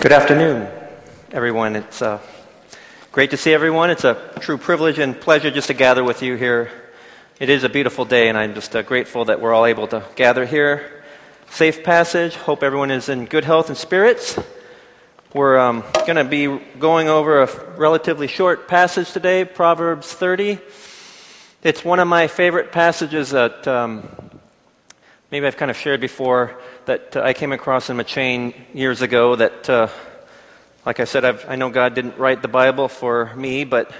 Good afternoon, everyone. It's uh, great to see everyone. It's a true privilege and pleasure just to gather with you here. It is a beautiful day, and I'm just uh, grateful that we're all able to gather here. Safe passage. Hope everyone is in good health and spirits. We're um, going to be going over a relatively short passage today, Proverbs 30. It's one of my favorite passages that um, maybe I've kind of shared before that uh, I came across in Machain years ago. That, uh, like I said, I've, i know God didn't write the Bible for me, but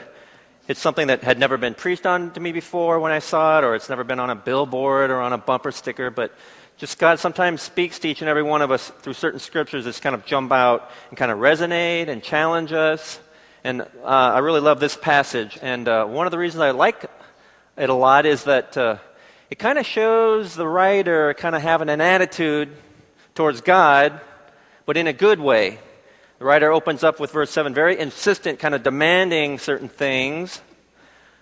it's something that had never been preached on to me before when I saw it, or it's never been on a billboard or on a bumper sticker. But just God sometimes speaks to each and every one of us through certain scriptures that kind of jump out and kind of resonate and challenge us. And uh, I really love this passage. And uh, one of the reasons I like it a lot is that uh, it kind of shows the writer kind of having an attitude towards God, but in a good way. The writer opens up with verse 7, very insistent, kind of demanding certain things.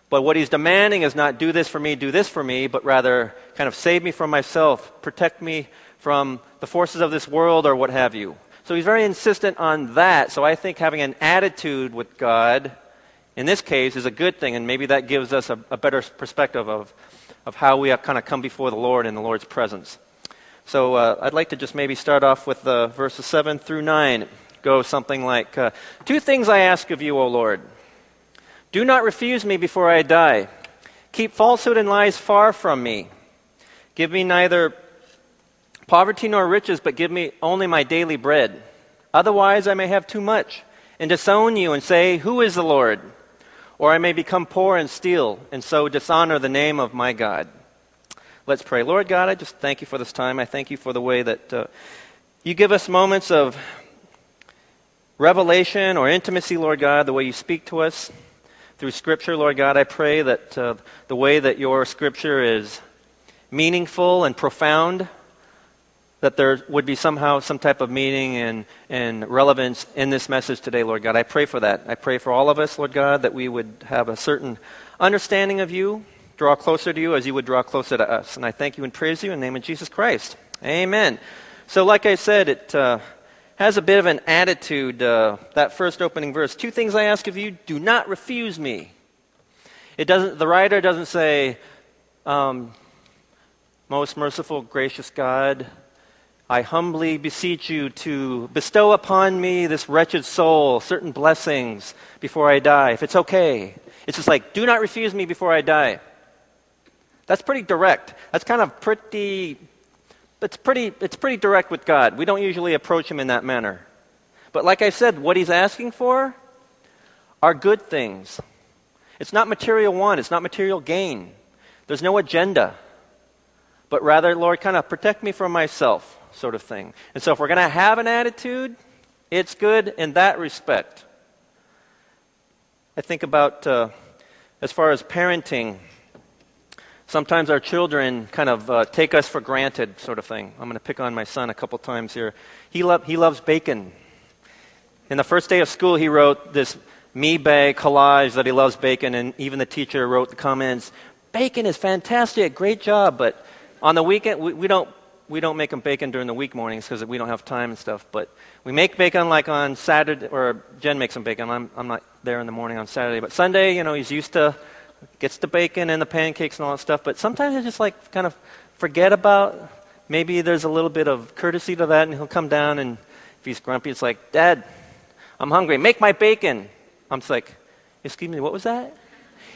But what he's demanding is not do this for me, do this for me, but rather kind of save me from myself, protect me from the forces of this world or what have you. So he's very insistent on that. So I think having an attitude with God in this case is a good thing, and maybe that gives us a, a better perspective of of how we kind of come before the Lord in the Lord's presence. So uh, I'd like to just maybe start off with uh, verses 7 through 9. Go something like uh, Two things I ask of you, O Lord. Do not refuse me before I die. Keep falsehood and lies far from me. Give me neither poverty nor riches, but give me only my daily bread. Otherwise, I may have too much and disown you and say, Who is the Lord? Or I may become poor and steal, and so dishonor the name of my God. Let's pray. Lord God, I just thank you for this time. I thank you for the way that uh, you give us moments of revelation or intimacy, Lord God, the way you speak to us through Scripture, Lord God. I pray that uh, the way that your Scripture is meaningful and profound that there would be somehow some type of meaning and, and relevance in this message today, Lord God. I pray for that. I pray for all of us, Lord God, that we would have a certain understanding of you, draw closer to you as you would draw closer to us. And I thank you and praise you in the name of Jesus Christ. Amen. So, like I said, it uh, has a bit of an attitude, uh, that first opening verse. Two things I ask of you do not refuse me. It doesn't, the writer doesn't say, um, most merciful, gracious God, I humbly beseech you to bestow upon me, this wretched soul, certain blessings before I die, if it's okay. It's just like, do not refuse me before I die. That's pretty direct. That's kind of pretty, it's pretty, it's pretty direct with God. We don't usually approach Him in that manner. But like I said, what He's asking for are good things. It's not material want, it's not material gain. There's no agenda. But rather, Lord, kind of protect me from myself sort of thing. And so if we're going to have an attitude, it's good in that respect. I think about uh, as far as parenting, sometimes our children kind of uh, take us for granted, sort of thing. I'm going to pick on my son a couple times here. He, lo- he loves bacon. In the first day of school, he wrote this me bag collage that he loves bacon, and even the teacher wrote the comments Bacon is fantastic, great job, but on the weekend, we, we don't we don't make them bacon during the week mornings because we don't have time and stuff. But we make bacon like on Saturday, or Jen makes some bacon. I'm, I'm not there in the morning on Saturday. But Sunday, you know, he's used to, gets the bacon and the pancakes and all that stuff. But sometimes I just like kind of forget about, maybe there's a little bit of courtesy to that, and he'll come down and if he's grumpy, it's like, Dad, I'm hungry. Make my bacon. I'm just like, excuse me, what was that?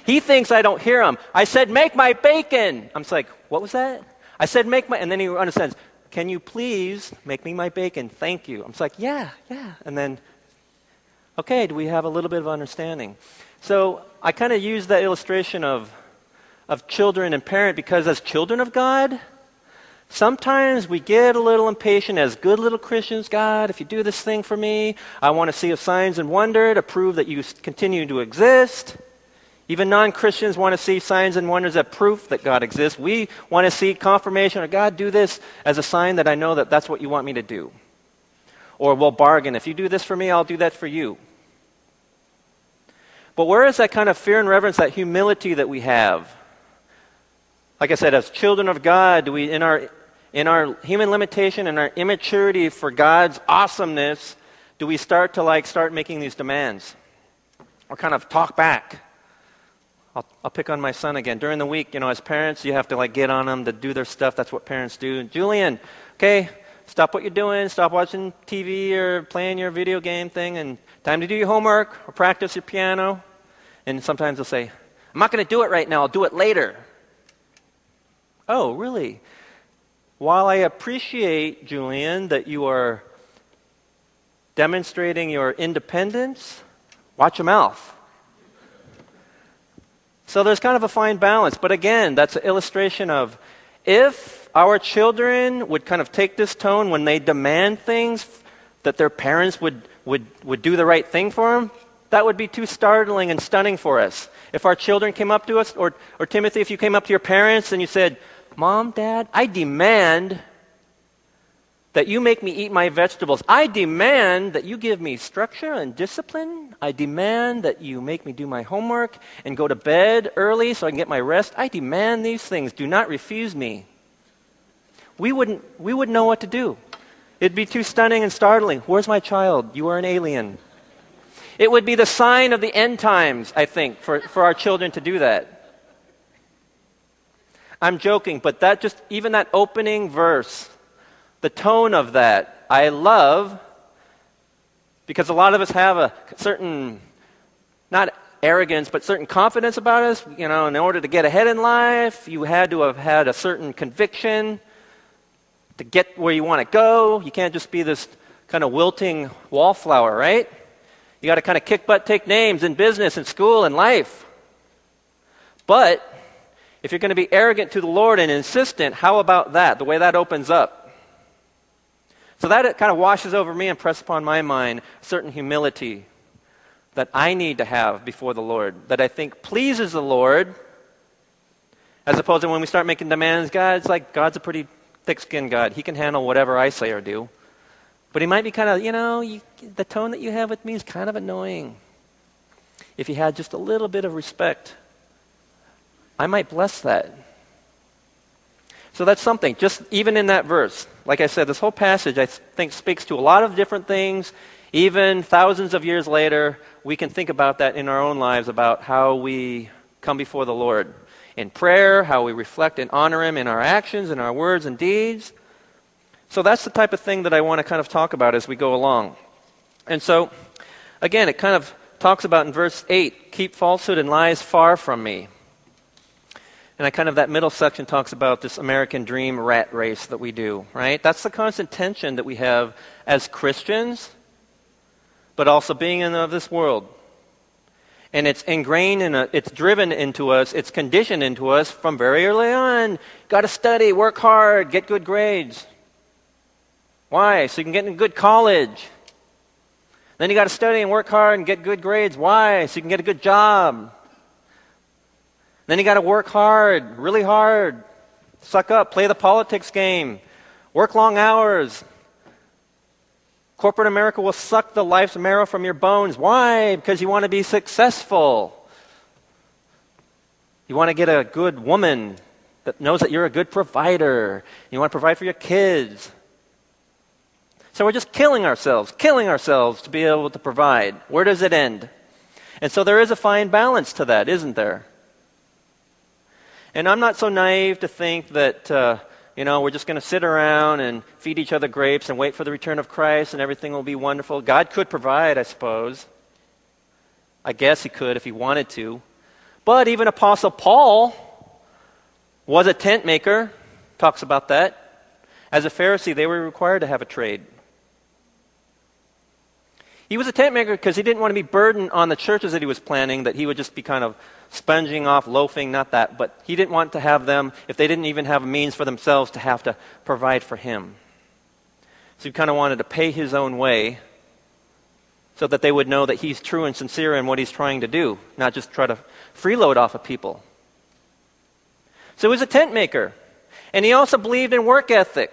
He thinks I don't hear him. I said, make my bacon. I'm just like, what was that? I said, make my, and then he understands, can you please make me my bacon? Thank you. I'm like, yeah, yeah. And then, okay, do we have a little bit of understanding? So I kind of use that illustration of, of children and parent because as children of God, Sometimes we get a little impatient as good little Christians. God, if you do this thing for me, I want to see signs and wonder to prove that you continue to exist. Even non Christians want to see signs and wonders as proof that God exists. We want to see confirmation of God, do this as a sign that I know that that's what you want me to do. Or we'll bargain. If you do this for me, I'll do that for you. But where is that kind of fear and reverence, that humility that we have? Like I said, as children of God, do we, in our, in our human limitation and our immaturity for God's awesomeness, do we start to like start making these demands or kind of talk back? I'll, I'll pick on my son again. During the week, you know, as parents, you have to like get on them to do their stuff. That's what parents do. Julian, okay, stop what you're doing, stop watching TV or playing your video game thing, and time to do your homework or practice your piano. And sometimes they'll say, I'm not going to do it right now, I'll do it later. Oh, really? While I appreciate, Julian, that you are demonstrating your independence, watch your mouth. So there's kind of a fine balance. But again, that's an illustration of if our children would kind of take this tone when they demand things that their parents would, would, would do the right thing for them, that would be too startling and stunning for us. If our children came up to us, or, or Timothy, if you came up to your parents and you said, Mom, Dad, I demand that you make me eat my vegetables. I demand that you give me structure and discipline. I demand that you make me do my homework and go to bed early so I can get my rest. I demand these things. Do not refuse me. We wouldn't, we wouldn't know what to do. It'd be too stunning and startling. Where's my child? You are an alien. It would be the sign of the end times, I think, for, for our children to do that. I'm joking, but that just, even that opening verse, the tone of that, I love because a lot of us have a certain, not arrogance, but certain confidence about us. You know, in order to get ahead in life, you had to have had a certain conviction to get where you want to go. You can't just be this kind of wilting wallflower, right? You got to kind of kick butt, take names in business in school in life. But if you're going to be arrogant to the Lord and insistent, how about that? The way that opens up. So that it kind of washes over me and presses upon my mind a certain humility that I need to have before the Lord, that I think pleases the Lord, as opposed to when we start making demands, God, it's like God's a pretty thick skinned God. He can handle whatever I say or do. But he might be kind of, you know, you, the tone that you have with me is kind of annoying. If you had just a little bit of respect, I might bless that. So that's something, just even in that verse. Like I said, this whole passage, I think, speaks to a lot of different things. Even thousands of years later, we can think about that in our own lives about how we come before the Lord in prayer, how we reflect and honor Him in our actions, in our words and deeds. So that's the type of thing that I want to kind of talk about as we go along. And so, again, it kind of talks about in verse 8 keep falsehood and lies far from me. And I kind of, that middle section talks about this American dream rat race that we do, right? That's the constant tension that we have as Christians, but also being in of this world. And it's ingrained in a, it's driven into us, it's conditioned into us from very early on. Got to study, work hard, get good grades. Why? So you can get in a good college. Then you got to study and work hard and get good grades. Why? So you can get a good job. Then you got to work hard, really hard. Suck up, play the politics game, work long hours. Corporate America will suck the life's marrow from your bones. Why? Because you want to be successful. You want to get a good woman that knows that you're a good provider. You want to provide for your kids. So we're just killing ourselves, killing ourselves to be able to provide. Where does it end? And so there is a fine balance to that, isn't there? And I'm not so naive to think that, uh, you know, we're just going to sit around and feed each other grapes and wait for the return of Christ and everything will be wonderful. God could provide, I suppose. I guess he could if he wanted to. But even Apostle Paul was a tent maker, talks about that. As a Pharisee, they were required to have a trade. He was a tent maker because he didn't want to be burdened on the churches that he was planning, that he would just be kind of sponging off, loafing, not that, but he didn't want to have them, if they didn't even have means for themselves, to have to provide for him. So he kind of wanted to pay his own way so that they would know that he's true and sincere in what he's trying to do, not just try to freeload off of people. So he was a tent maker. And he also believed in work ethic.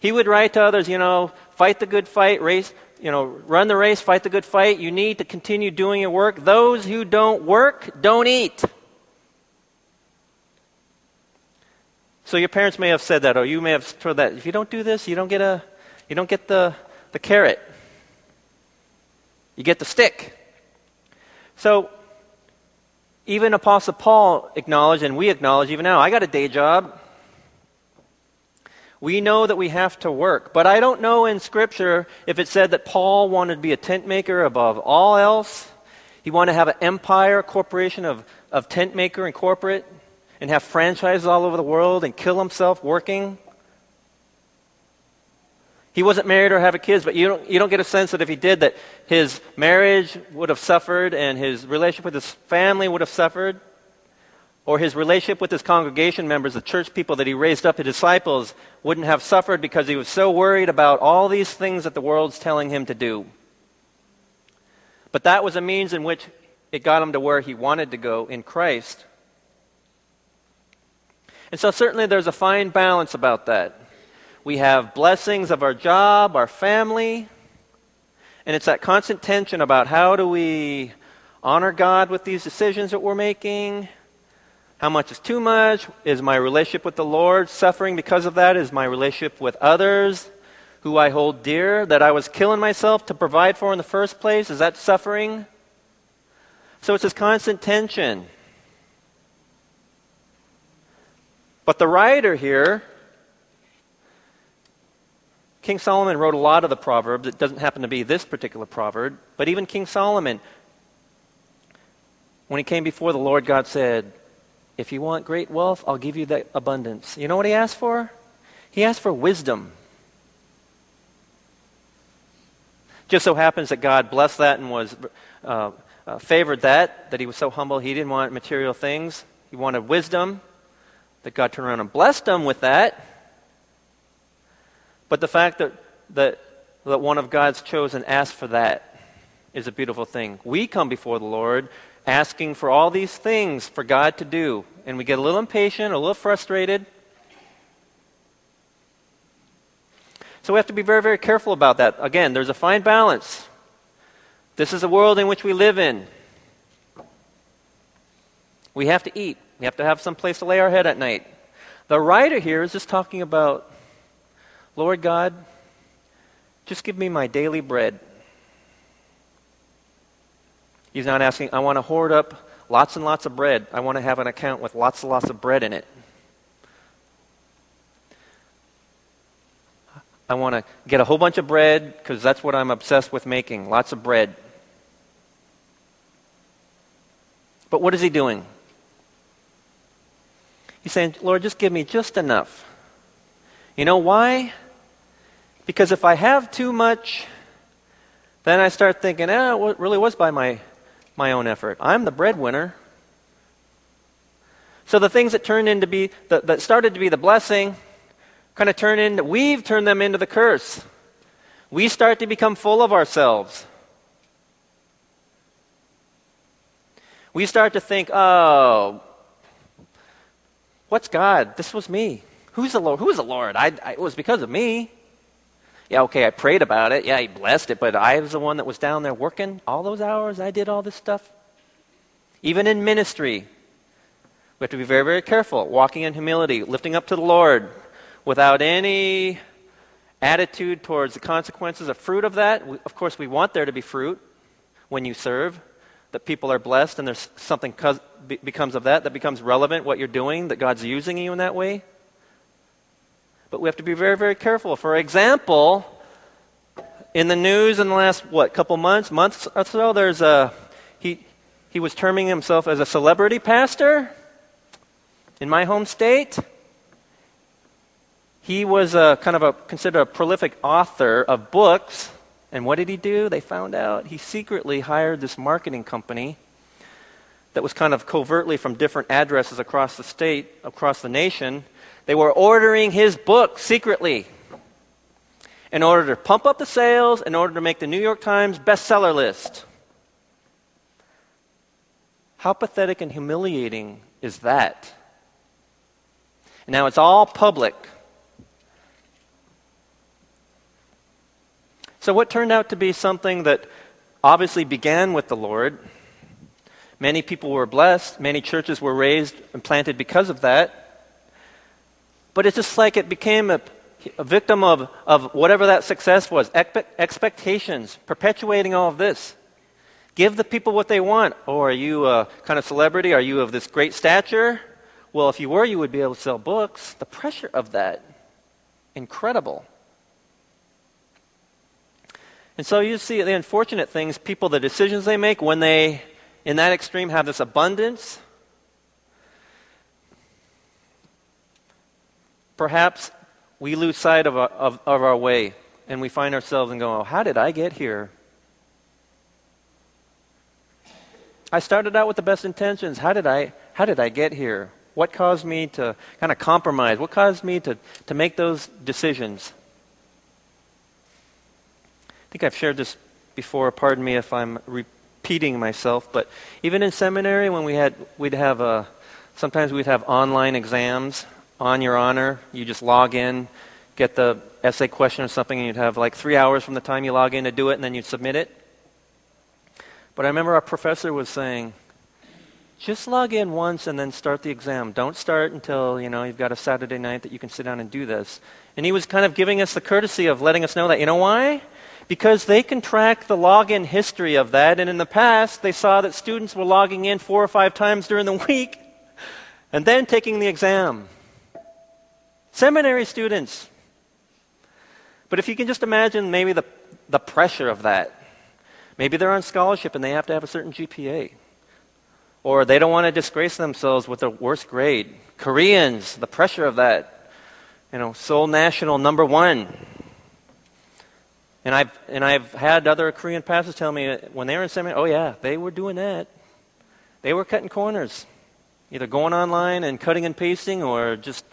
He would write to others, you know, fight the good fight, race, you know, run the race, fight the good fight. You need to continue doing your work. Those who don't work, don't eat. So your parents may have said that, or you may have told that. If you don't do this, you don't get a, you don't get the, the carrot. You get the stick. So, even Apostle Paul acknowledged, and we acknowledge even now, I got a day job. We know that we have to work. But I don't know in Scripture if it said that Paul wanted to be a tent maker above all else. He wanted to have an empire, a corporation of, of tent maker and corporate, and have franchises all over the world and kill himself working. He wasn't married or having kids, but you don't, you don't get a sense that if he did, that his marriage would have suffered and his relationship with his family would have suffered, or his relationship with his congregation members, the church people that he raised up, his disciples, wouldn't have suffered because he was so worried about all these things that the world's telling him to do. But that was a means in which it got him to where he wanted to go in Christ. And so, certainly, there's a fine balance about that. We have blessings of our job, our family, and it's that constant tension about how do we honor God with these decisions that we're making? How much is too much? Is my relationship with the Lord suffering because of that? Is my relationship with others who I hold dear that I was killing myself to provide for in the first place? Is that suffering? So it's this constant tension. But the writer here King Solomon wrote a lot of the Proverbs. It doesn't happen to be this particular proverb, but even King Solomon, when he came before the Lord, God said, If you want great wealth, I'll give you that abundance. You know what he asked for? He asked for wisdom. Just so happens that God blessed that and was uh, uh, favored that, that he was so humble he didn't want material things. He wanted wisdom, that God turned around and blessed him with that. But the fact that, that, that one of God's chosen asked for that is a beautiful thing. We come before the Lord asking for all these things for God to do, and we get a little impatient, a little frustrated. So we have to be very, very careful about that. Again, there's a fine balance. This is a world in which we live in. We have to eat. We have to have some place to lay our head at night. The writer here is just talking about Lord God, just give me my daily bread. He's not asking, I want to hoard up lots and lots of bread. I want to have an account with lots and lots of bread in it. I want to get a whole bunch of bread because that's what I'm obsessed with making lots of bread. But what is he doing? He's saying, Lord, just give me just enough. You know why? Because if I have too much, then I start thinking, eh, it really was by my, my own effort. I'm the breadwinner. So the things that turned into be, that, that started to be the blessing, kind of turn into, we've turned them into the curse. We start to become full of ourselves. We start to think, oh, what's God? This was me. Who's the Lord? Who's the Lord? I, I, it was because of me. Yeah, okay, I prayed about it. Yeah, he blessed it, but I was the one that was down there working all those hours. I did all this stuff. Even in ministry, we have to be very, very careful. Walking in humility, lifting up to the Lord without any attitude towards the consequences of fruit of that. Of course, we want there to be fruit when you serve, that people are blessed and there's something becomes of that, that becomes relevant, what you're doing, that God's using you in that way. But we have to be very, very careful. For example, in the news in the last, what, couple months, months or so, there's a, he, he was terming himself as a celebrity pastor in my home state. He was a, kind of a, considered a prolific author of books. And what did he do? They found out he secretly hired this marketing company that was kind of covertly from different addresses across the state, across the nation, they were ordering his book secretly in order to pump up the sales, in order to make the New York Times bestseller list. How pathetic and humiliating is that? now it's all public. So, what turned out to be something that obviously began with the Lord, many people were blessed, many churches were raised and planted because of that. But it's just like it became a, a victim of, of whatever that success was, expectations, perpetuating all of this. Give the people what they want. Oh, are you a kind of celebrity? Are you of this great stature? Well, if you were, you would be able to sell books. The pressure of that, incredible. And so you see the unfortunate things, people, the decisions they make when they, in that extreme, have this abundance. Perhaps we lose sight of, of, of our way and we find ourselves and go, oh, how did I get here? I started out with the best intentions. How did I, how did I get here? What caused me to kind of compromise? What caused me to, to make those decisions? I think I've shared this before. Pardon me if I'm repeating myself, but even in seminary, when we had, we'd have a, uh, sometimes we'd have online exams on your honor. You just log in, get the essay question or something, and you'd have like three hours from the time you log in to do it, and then you'd submit it. But I remember our professor was saying, just log in once and then start the exam. Don't start until, you know, you've got a Saturday night that you can sit down and do this. And he was kind of giving us the courtesy of letting us know that. You know why? Because they can track the login history of that. And in the past, they saw that students were logging in four or five times during the week and then taking the exam. Seminary students. But if you can just imagine maybe the, the pressure of that. Maybe they're on scholarship and they have to have a certain GPA. Or they don't want to disgrace themselves with a worst grade. Koreans, the pressure of that. You know, Seoul National number one. And I've, and I've had other Korean pastors tell me uh, when they were in seminary, oh yeah, they were doing that. They were cutting corners. Either going online and cutting and pasting or just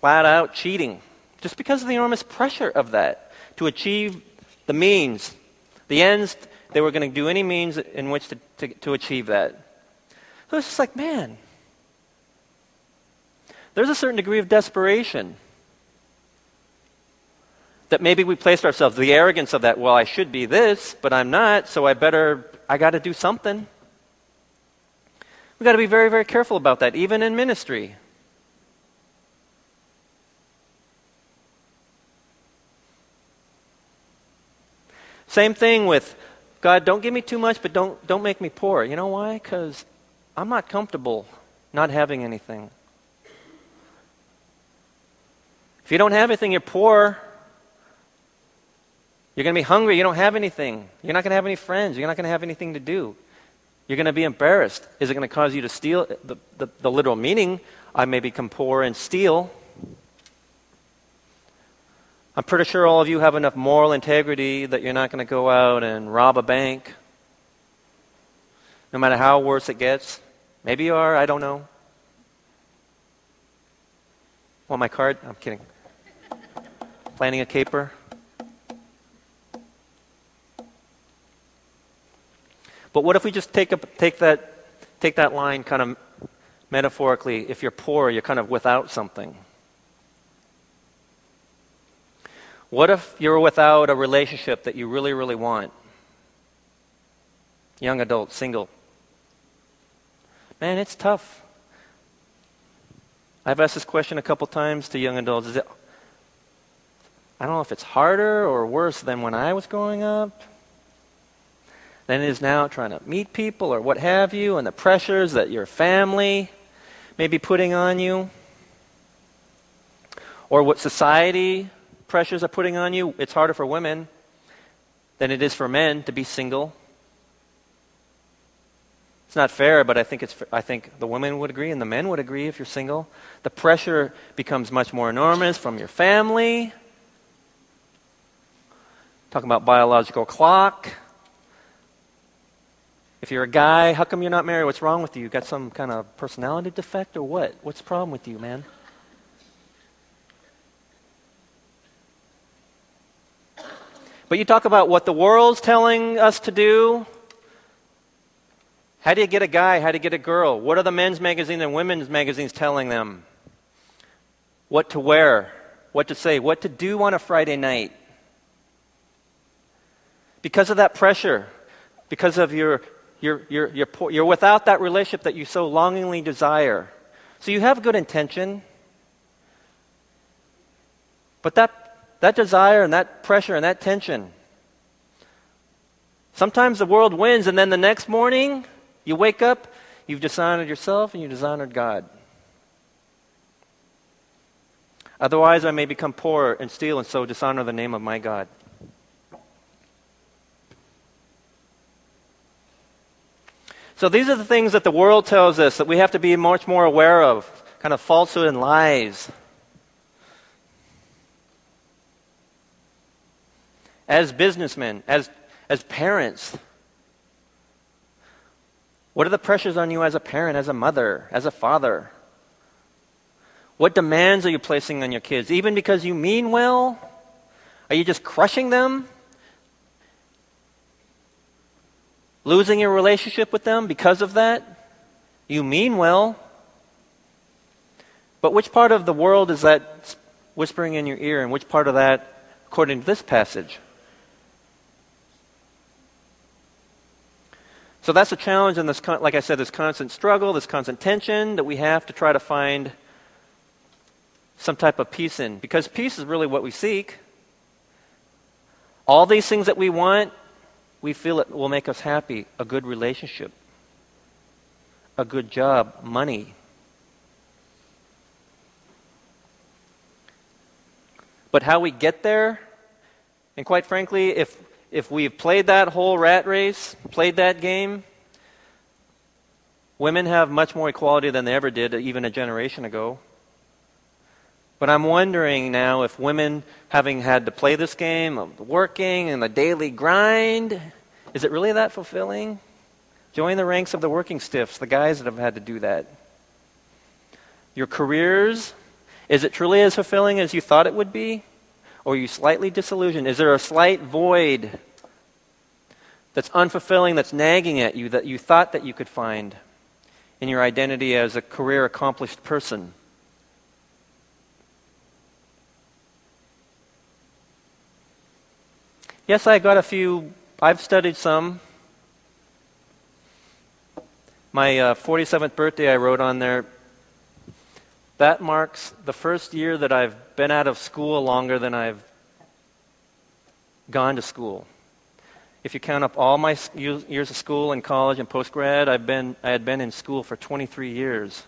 flat out cheating. Just because of the enormous pressure of that to achieve the means the ends, they were going to do any means in which to, to, to achieve that. So it's just like, man, there's a certain degree of desperation that maybe we placed ourselves, the arrogance of that, well, I should be this, but I'm not, so I better, I got to do something. We've got to be very, very careful about that, even in ministry. Same thing with God, don't give me too much, but don't, don't make me poor. You know why? Because I'm not comfortable not having anything. If you don't have anything, you're poor. You're going to be hungry. You don't have anything. You're not going to have any friends. You're not going to have anything to do. You're going to be embarrassed. Is it going to cause you to steal? The, the, the literal meaning, I may become poor and steal. I'm pretty sure all of you have enough moral integrity that you're not going to go out and rob a bank, no matter how worse it gets. Maybe you are, I don't know. Want my card? I'm kidding. Planning a caper? But what if we just take, a, take, that, take that line kind of metaphorically? If you're poor, you're kind of without something. What if you're without a relationship that you really, really want? Young adult, single. Man, it's tough. I've asked this question a couple times to young adults. Is it, I don't know if it's harder or worse than when I was growing up than it is now trying to meet people or what have you, and the pressures that your family may be putting on you, or what society pressures are putting on you, it's harder for women than it is for men to be single. It's not fair, but I think, it's, I think the women would agree and the men would agree if you're single. The pressure becomes much more enormous from your family. Talking about biological clock. If you're a guy, how come you're not married? What's wrong with you? You got some kind of personality defect or what? What's the problem with you, man? But you talk about what the world's telling us to do. How do you get a guy? How do you get a girl? What are the men's magazines and women's magazines telling them? What to wear, what to say, what to do on a Friday night. Because of that pressure, because of your, your, your, your, you're without that relationship that you so longingly desire. So you have good intention, but that that desire and that pressure and that tension Sometimes the world wins, and then the next morning, you wake up, you've dishonored yourself, and you dishonored God. Otherwise, I may become poor and steal and so dishonor the name of my God. So these are the things that the world tells us that we have to be much more aware of kind of falsehood and lies. As businessmen, as, as parents, what are the pressures on you as a parent, as a mother, as a father? What demands are you placing on your kids? Even because you mean well? Are you just crushing them? losing your relationship with them because of that. You mean well. But which part of the world is that whispering in your ear, and which part of that, according to this passage? So that's a challenge in this, like I said, this constant struggle, this constant tension that we have to try to find some type of peace in. Because peace is really what we seek. All these things that we want, we feel it will make us happy a good relationship, a good job, money. But how we get there, and quite frankly, if, if we've played that whole rat race, played that game, women have much more equality than they ever did even a generation ago. But I'm wondering now if women, having had to play this game of working and the daily grind, is it really that fulfilling? Join the ranks of the working stiffs, the guys that have had to do that. Your careers, is it truly as fulfilling as you thought it would be? Or are you slightly disillusioned? Is there a slight void that's unfulfilling, that's nagging at you, that you thought that you could find in your identity as a career accomplished person? Yes, I got a few, I've studied some. My uh, 47th birthday, I wrote on there, that marks the first year that I've been out of school longer than I've gone to school. If you count up all my years of school and college and postgrad, I've been, I had been in school for 23 years.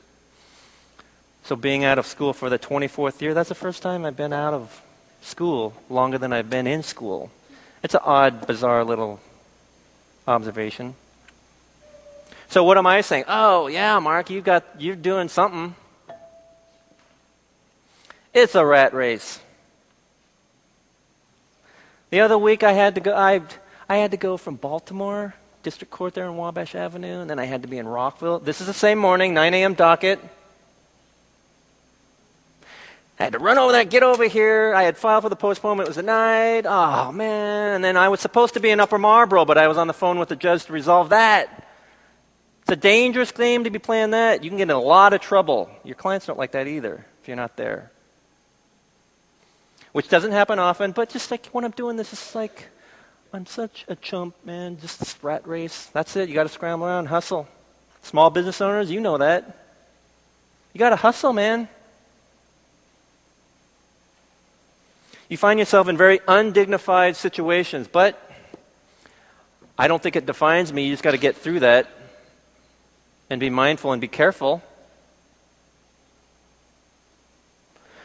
So being out of school for the 24th year, that's the first time I've been out of school longer than I've been in school. It's an odd, bizarre little observation. So what am I saying? Oh, yeah, Mark, you got you're doing something. It's a rat race. The other week I had to go I I had to go from Baltimore, District Court there in Wabash Avenue, and then I had to be in Rockville. This is the same morning, 9 a.m. docket. I had to run over there, get over here. I had filed for the postponement. It was denied. Oh, man. And then I was supposed to be in Upper Marlboro, but I was on the phone with the judge to resolve that. It's a dangerous game to be playing that. You can get in a lot of trouble. Your clients don't like that either if you're not there. Which doesn't happen often, but just like when I'm doing this, it's like, I'm such a chump, man. Just this rat race. That's it. You got to scramble around, hustle. Small business owners, you know that. You got to hustle, man. You find yourself in very undignified situations, but I don't think it defines me. You just got to get through that and be mindful and be careful.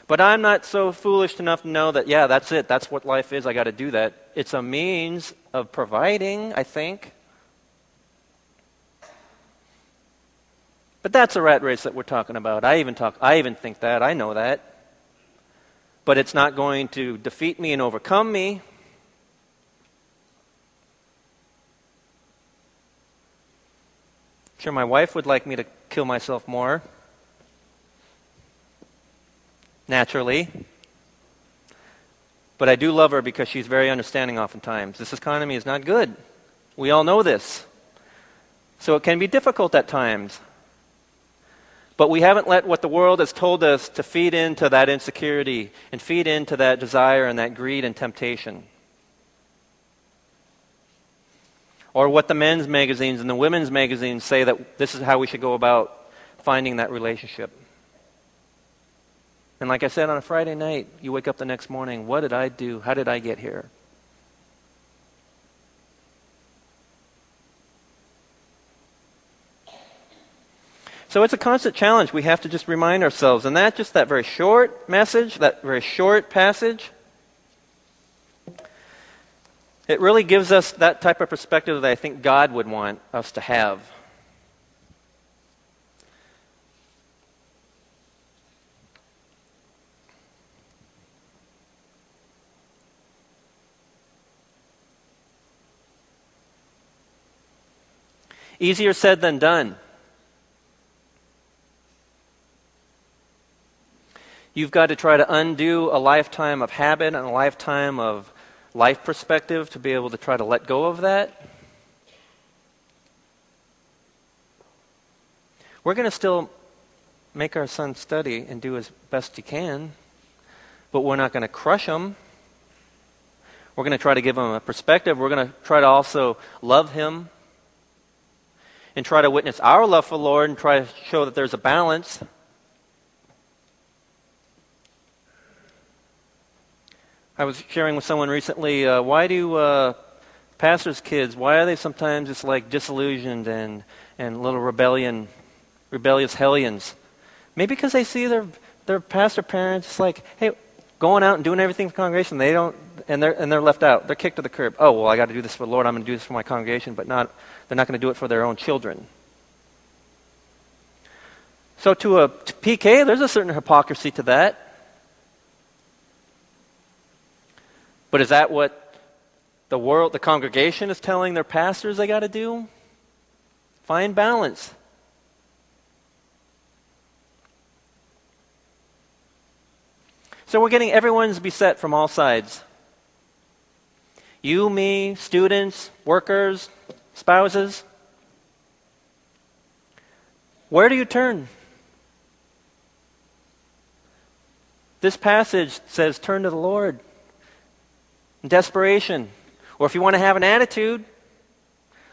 But I'm not so foolish enough to know that, yeah, that's it. That's what life is. I got to do that. It's a means of providing, I think. But that's a rat race that we're talking about. I even talk I even think that. I know that but it's not going to defeat me and overcome me. Sure, my wife would like me to kill myself more. Naturally. But I do love her because she's very understanding oftentimes. This economy is not good. We all know this. So it can be difficult at times. But we haven't let what the world has told us to feed into that insecurity and feed into that desire and that greed and temptation. Or what the men's magazines and the women's magazines say that this is how we should go about finding that relationship. And like I said, on a Friday night, you wake up the next morning, what did I do? How did I get here? So it's a constant challenge we have to just remind ourselves. And that just that very short message, that very short passage, it really gives us that type of perspective that I think God would want us to have. Easier said than done. You've got to try to undo a lifetime of habit and a lifetime of life perspective to be able to try to let go of that. We're going to still make our son study and do as best he can, but we're not going to crush him. We're going to try to give him a perspective. We're going to try to also love him and try to witness our love for the Lord and try to show that there's a balance. I was sharing with someone recently uh, why do uh, pastors' kids, why are they sometimes just like disillusioned and, and little rebellion, rebellious hellions? Maybe because they see their, their pastor parents just like, hey, going out and doing everything for the congregation. They don't, and they're, and they're left out. They're kicked to the curb. Oh, well, I got to do this for the Lord. I'm going to do this for my congregation, but not, they're not going to do it for their own children. So to a to PK, there's a certain hypocrisy to that. But is that what the world, the congregation is telling their pastors they got to do? Find balance. So we're getting everyone's beset from all sides. You, me, students, workers, spouses. Where do you turn? This passage says, Turn to the Lord in desperation. Or if you want to have an attitude,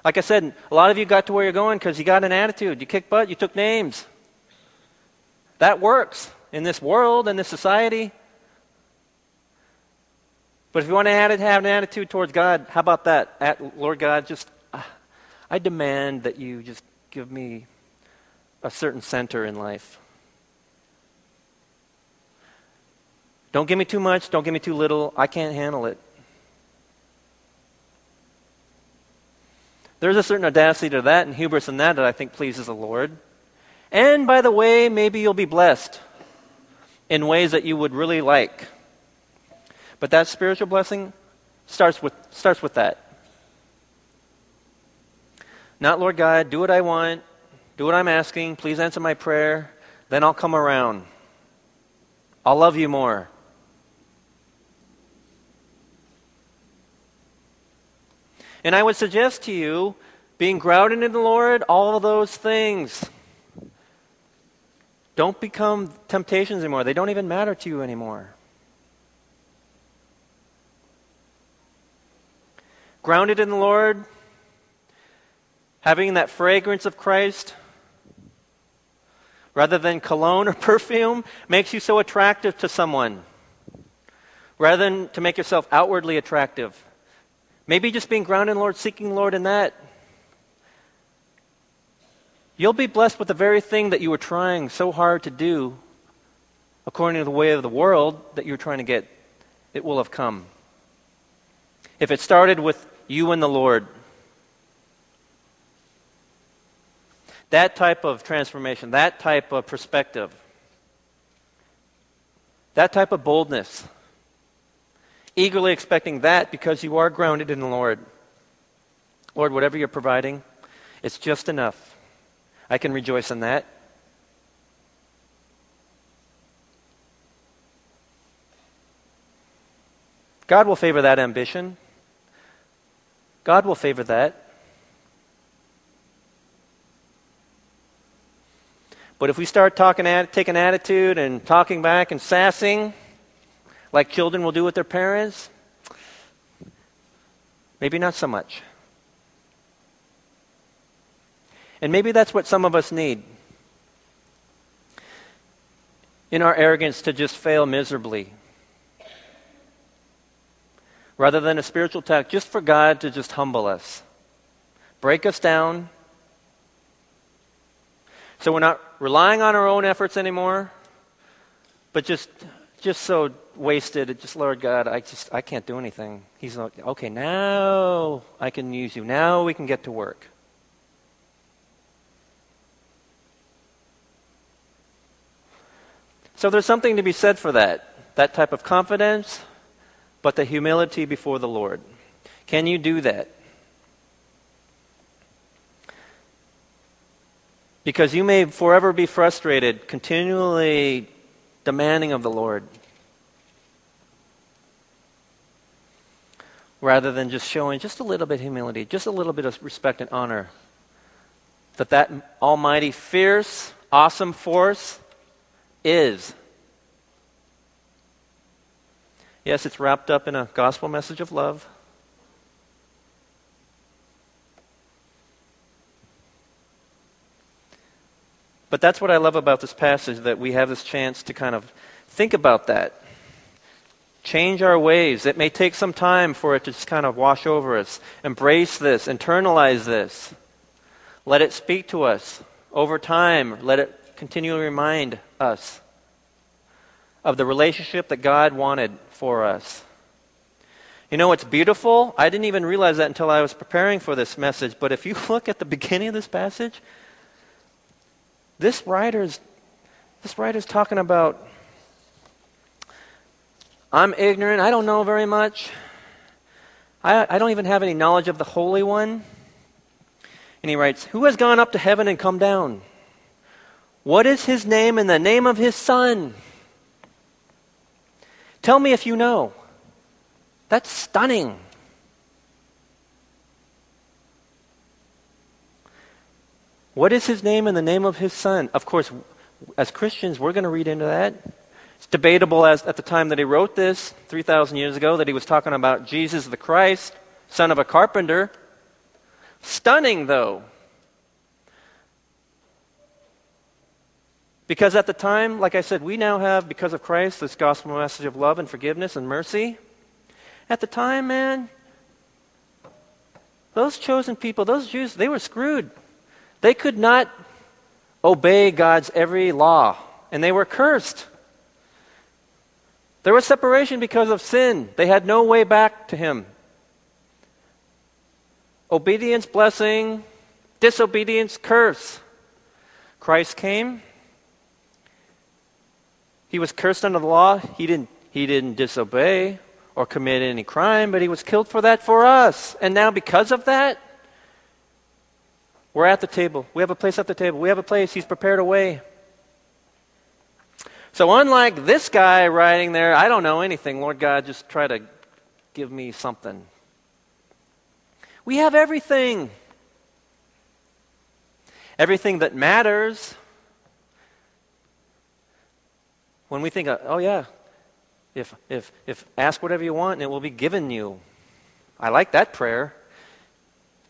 like I said, a lot of you got to where you're going because you got an attitude. You kicked butt, you took names. That works in this world, in this society. But if you want to have an attitude towards God, how about that? At, Lord God, just I demand that you just give me a certain center in life. Don't give me too much, don't give me too little. I can't handle it. There's a certain audacity to that and hubris in that that I think pleases the Lord. And by the way, maybe you'll be blessed in ways that you would really like. But that spiritual blessing starts with, starts with that. Not, Lord God, do what I want, do what I'm asking, please answer my prayer, then I'll come around. I'll love you more. And I would suggest to you, being grounded in the Lord, all of those things don't become temptations anymore. They don't even matter to you anymore. grounded in the Lord, having that fragrance of Christ, rather than cologne or perfume, makes you so attractive to someone, rather than to make yourself outwardly attractive. Maybe just being grounded in Lord, seeking Lord in that. You'll be blessed with the very thing that you were trying so hard to do according to the way of the world that you're trying to get. It will have come. If it started with you and the Lord. That type of transformation, that type of perspective, that type of boldness, eagerly expecting that because you are grounded in the Lord. Lord, whatever you're providing, it's just enough. I can rejoice in that. God will favor that ambition. God will favor that. But if we start talking, taking attitude and talking back and sassing, like children will do with their parents, maybe not so much. And maybe that's what some of us need. In our arrogance to just fail miserably rather than a spiritual attack, just for God to just humble us, break us down, So we're not relying on our own efforts anymore, but just just so wasted. Just Lord God, I just I can't do anything. He's like, okay, now I can use you. Now we can get to work. So there's something to be said for that. That type of confidence, but the humility before the Lord. Can you do that? Because you may forever be frustrated, continually demanding of the Lord. Rather than just showing just a little bit of humility, just a little bit of respect and honor. That that almighty, fierce, awesome force is. Yes, it's wrapped up in a gospel message of love. But that's what I love about this passage that we have this chance to kind of think about that. Change our ways. It may take some time for it to just kind of wash over us. Embrace this, internalize this. Let it speak to us over time. Let it continually remind us of the relationship that God wanted for us. You know what's beautiful? I didn't even realize that until I was preparing for this message, but if you look at the beginning of this passage, this writer's this writer's talking about I'm ignorant, I don't know very much. I, I don't even have any knowledge of the Holy One. And he writes, Who has gone up to heaven and come down? What is his name and the name of his son? Tell me if you know. That's stunning. What is his name and the name of his son? Of course, as Christians, we're going to read into that. It's debatable as at the time that he wrote this, 3,000 years ago, that he was talking about Jesus the Christ, son of a carpenter. Stunning, though. Because at the time, like I said, we now have, because of Christ, this gospel message of love and forgiveness and mercy. At the time, man, those chosen people, those Jews, they were screwed. They could not obey God's every law, and they were cursed. There was separation because of sin. They had no way back to Him. Obedience, blessing, disobedience, curse. Christ came. He was cursed under the law. He didn't, he didn't disobey or commit any crime, but he was killed for that for us. And now, because of that, we're at the table. We have a place at the table. We have a place. He's prepared a way. So, unlike this guy writing there, I don't know anything. Lord God, just try to give me something. We have everything. Everything that matters. When we think, of, oh, yeah, if, if, if ask whatever you want and it will be given you. I like that prayer.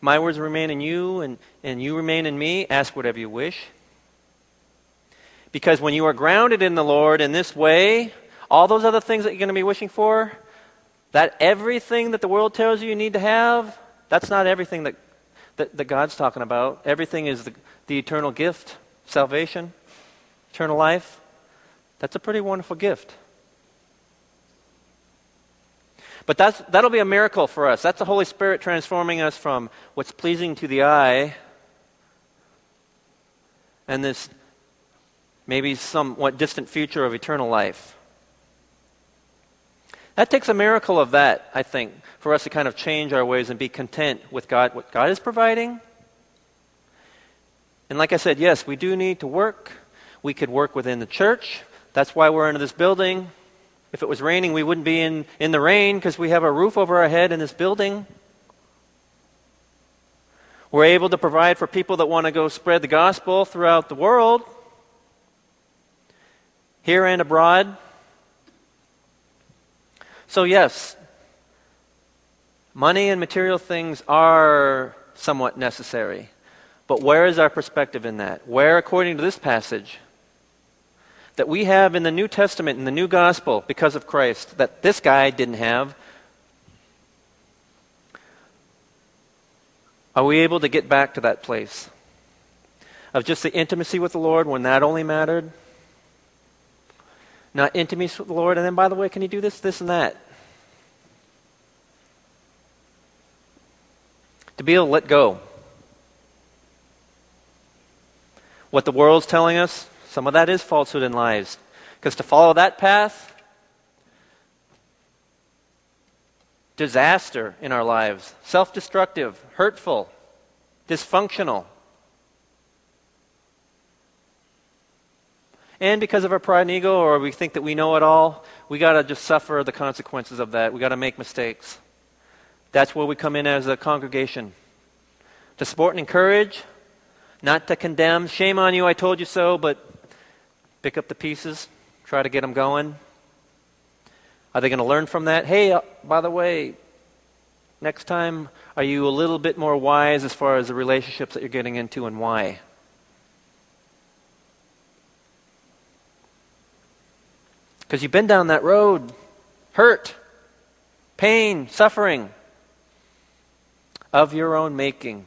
My words remain in you, and, and you remain in me. Ask whatever you wish. Because when you are grounded in the Lord in this way, all those other things that you're going to be wishing for, that everything that the world tells you you need to have, that's not everything that, that, that God's talking about. Everything is the, the eternal gift salvation, eternal life. That's a pretty wonderful gift. But that's, that'll be a miracle for us. That's the Holy Spirit transforming us from what's pleasing to the eye and this maybe somewhat distant future of eternal life. That takes a miracle of that, I think, for us to kind of change our ways and be content with God, what God is providing. And like I said, yes, we do need to work. We could work within the church. That's why we're in this building. If it was raining, we wouldn't be in, in the rain because we have a roof over our head in this building. We're able to provide for people that want to go spread the gospel throughout the world, here and abroad. So, yes, money and material things are somewhat necessary. But where is our perspective in that? Where, according to this passage, that we have in the New Testament, in the New Gospel, because of Christ, that this guy didn't have, are we able to get back to that place? of just the intimacy with the Lord when that only mattered. Not intimacy with the Lord, and then, by the way, can you do this, this, and that? To be able to let go. What the world's telling us, some of that is falsehood in lies. Because to follow that path, disaster in our lives, self destructive, hurtful, dysfunctional. And because of our pride and ego, or we think that we know it all, we got to just suffer the consequences of that. We got to make mistakes. That's where we come in as a congregation to support and encourage, not to condemn. Shame on you, I told you so, but pick up the pieces, try to get them going. Are they going to learn from that? Hey, uh, by the way, next time, are you a little bit more wise as far as the relationships that you're getting into and why? Because you've been down that road hurt, pain, suffering of your own making.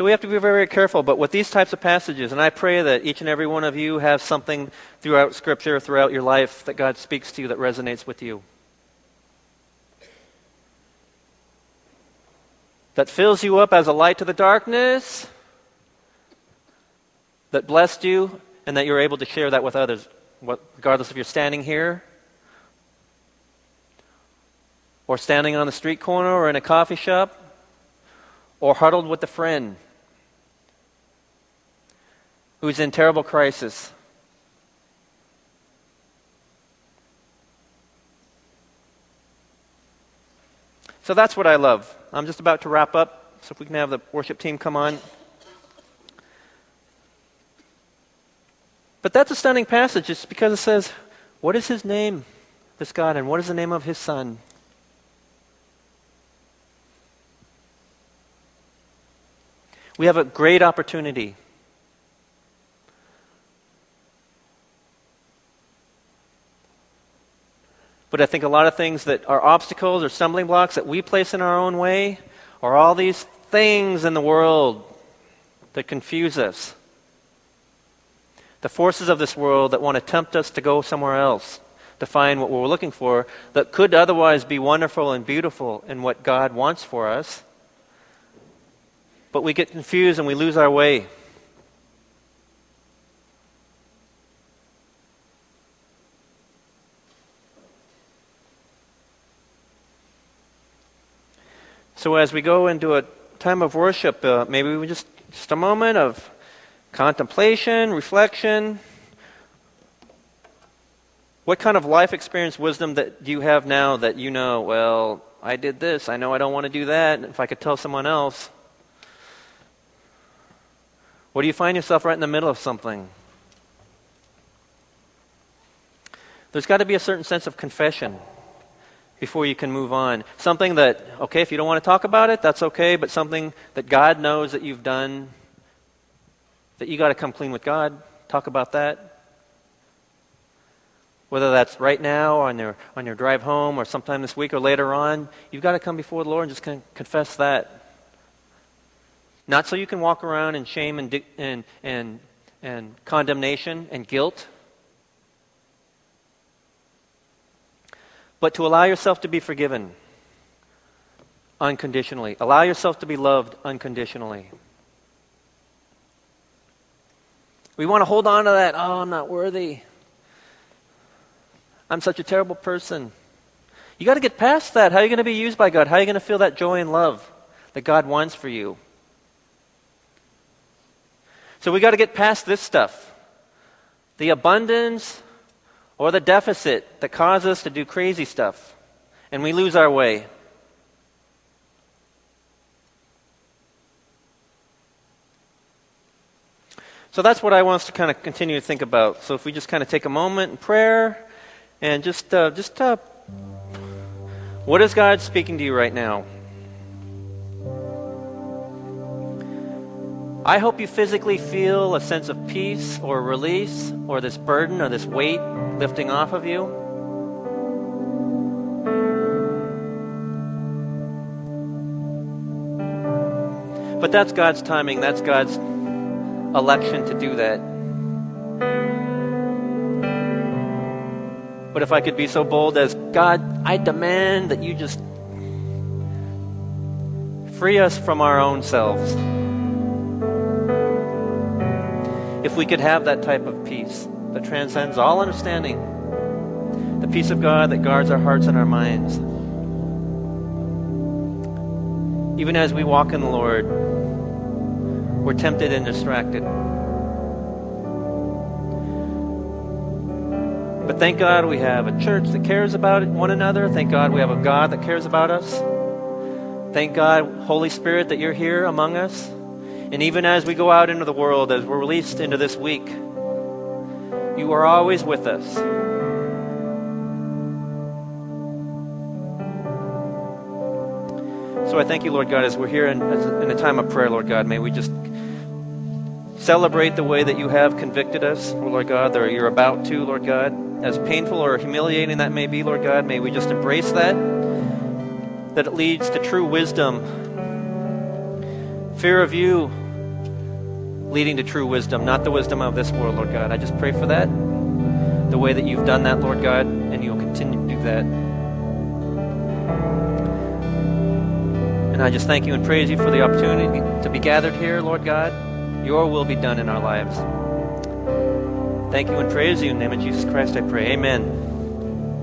So we have to be very, very careful. But with these types of passages, and I pray that each and every one of you have something throughout Scripture, throughout your life, that God speaks to you that resonates with you. That fills you up as a light to the darkness, that blessed you, and that you're able to share that with others, regardless if you're standing here or standing on the street corner or in a coffee shop or huddled with a friend who's in terrible crisis. So that's what I love. I'm just about to wrap up, so if we can have the worship team come on. But that's a stunning passage just because it says, What is his name, this God, and what is the name of his son? We have a great opportunity But I think a lot of things that are obstacles or stumbling blocks that we place in our own way are all these things in the world that confuse us. The forces of this world that want to tempt us to go somewhere else to find what we're looking for that could otherwise be wonderful and beautiful in what God wants for us. But we get confused and we lose our way. So as we go into a time of worship, uh, maybe we just just a moment of contemplation, reflection. What kind of life experience wisdom that do you have now that you know, well, I did this, I know I don't want to do that, if I could tell someone else. Or do you find yourself right in the middle of something? There's got to be a certain sense of confession before you can move on. Something that, okay, if you don't want to talk about it, that's okay, but something that God knows that you've done, that you got to come clean with God. Talk about that. Whether that's right now on your, on your drive home or sometime this week or later on, you've got to come before the Lord and just con- confess that. Not so you can walk around in shame and, di- and, and, and condemnation and guilt but to allow yourself to be forgiven unconditionally. Allow yourself to be loved unconditionally. We want to hold on to that. Oh, I'm not worthy. I'm such a terrible person. You got to get past that. How are you going to be used by God? How are you going to feel that joy and love that God wants for you? So we got to get past this stuff. The abundance or the deficit that cause us to do crazy stuff and we lose our way. So that's what I want us to kind of continue to think about. So if we just kind of take a moment in prayer and just, uh, just, uh, what is God speaking to you right now? I hope you physically feel a sense of peace or release or this burden or this weight lifting off of you. But that's God's timing, that's God's election to do that. But if I could be so bold as God, I demand that you just free us from our own selves. If we could have that type of peace that transcends all understanding, the peace of God that guards our hearts and our minds. Even as we walk in the Lord, we're tempted and distracted. But thank God we have a church that cares about one another. Thank God we have a God that cares about us. Thank God, Holy Spirit, that you're here among us. And even as we go out into the world, as we're released into this week, you are always with us. So I thank you, Lord God, as we're here in, in a time of prayer, Lord God. May we just celebrate the way that you have convicted us, oh Lord God, that you're about to, Lord God. As painful or humiliating that may be, Lord God, may we just embrace that, that it leads to true wisdom, fear of you leading to true wisdom, not the wisdom of this world, Lord God. I just pray for that, the way that you've done that, Lord God, and you'll continue to do that. And I just thank you and praise you for the opportunity to be gathered here, Lord God. Your will be done in our lives. Thank you and praise you. In the name of Jesus Christ, I pray. Amen.